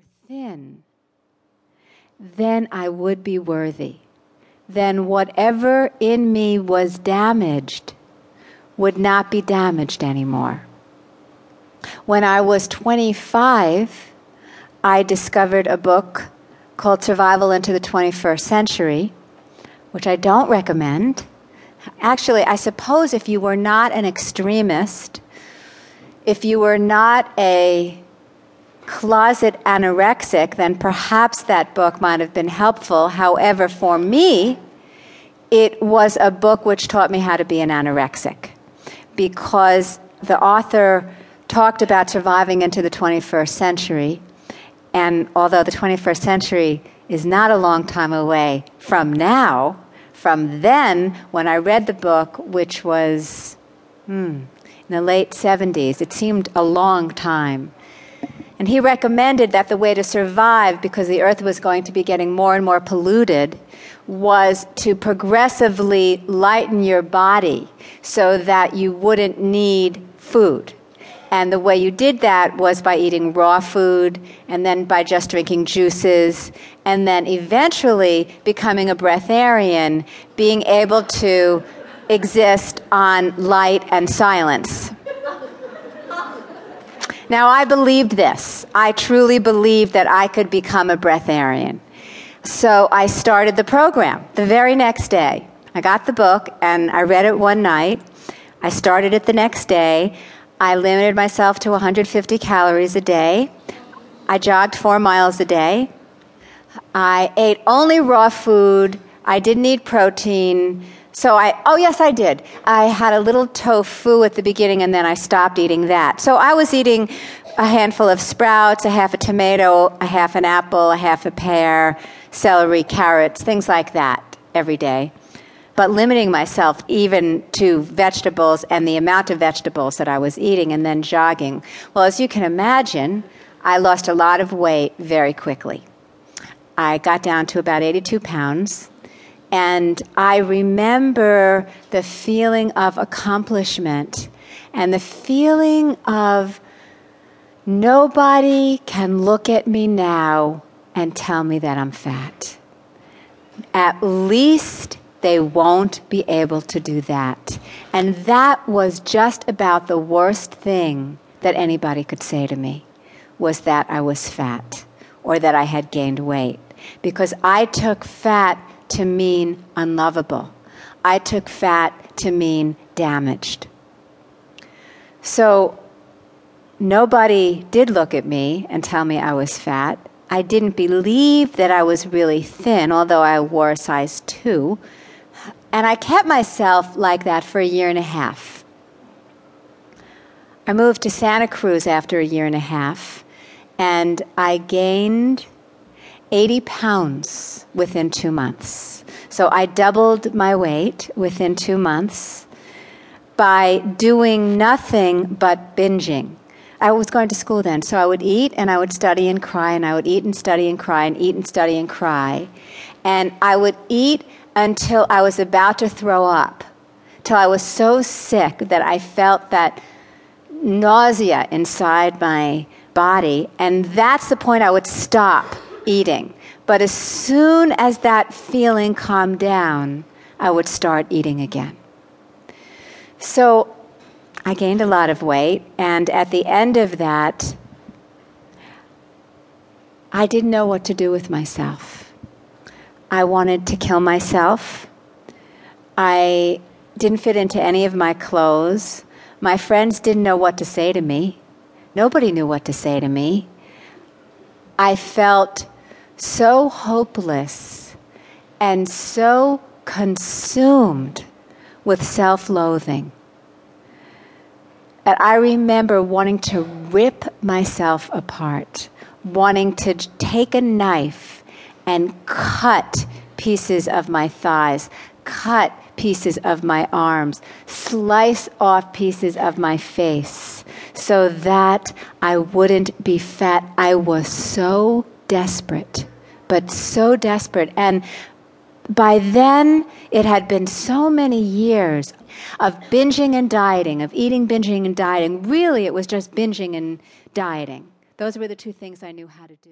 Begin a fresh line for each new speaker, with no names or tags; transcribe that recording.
were thin, then I would be worthy. Then whatever in me was damaged would not be damaged anymore. When I was 25, I discovered a book called Survival into the 21st Century, which I don't recommend. Actually, I suppose if you were not an extremist, if you were not a closet anorexic, then perhaps that book might have been helpful. However, for me, it was a book which taught me how to be an anorexic because the author talked about surviving into the 21st century. And although the 21st century is not a long time away from now, from then, when I read the book, which was hmm, in the late 70s, it seemed a long time. And he recommended that the way to survive, because the earth was going to be getting more and more polluted, was to progressively lighten your body so that you wouldn't need food. And the way you did that was by eating raw food, and then by just drinking juices, and then eventually becoming a breatharian, being able to exist on light and silence. Now, I believed this. I truly believed that I could become a breatharian. So I started the program the very next day. I got the book and I read it one night. I started it the next day. I limited myself to 150 calories a day. I jogged four miles a day. I ate only raw food. I didn't eat protein. So I, oh yes, I did. I had a little tofu at the beginning and then I stopped eating that. So I was eating a handful of sprouts, a half a tomato, a half an apple, a half a pear, celery, carrots, things like that every day. But limiting myself even to vegetables and the amount of vegetables that I was eating and then jogging. Well, as you can imagine, I lost a lot of weight very quickly. I got down to about 82 pounds and I remember the feeling of accomplishment and the feeling of nobody can look at me now and tell me that I'm fat. At least they won't be able to do that. And that was just about the worst thing that anybody could say to me was that I was fat or that I had gained weight because I took fat to mean unlovable. I took fat to mean damaged. So nobody did look at me and tell me I was fat. I didn't believe that I was really thin, although I wore a size two. And I kept myself like that for a year and a half. I moved to Santa Cruz after a year and a half, and I gained 80 pounds within two months. So I doubled my weight within two months by doing nothing but binging. I was going to school then, so I would eat and I would study and cry, and I would eat and study and cry, and eat and study and cry. And I would eat until I was about to throw up, till I was so sick that I felt that nausea inside my body, and that's the point I would stop eating. But as soon as that feeling calmed down, I would start eating again. So I gained a lot of weight, and at the end of that, I didn't know what to do with myself. I wanted to kill myself. I didn't fit into any of my clothes. My friends didn't know what to say to me. Nobody knew what to say to me. I felt so hopeless and so consumed with self loathing that I remember wanting to rip myself apart, wanting to take a knife and cut pieces of my thighs, cut pieces of my arms, slice off pieces of my face so that I wouldn't be fat. I was so desperate, but so desperate. And by then, it had been so many years of binging and dieting, of eating, binging, and dieting. Really, it was just binging and dieting. Those were the two things I knew how to do.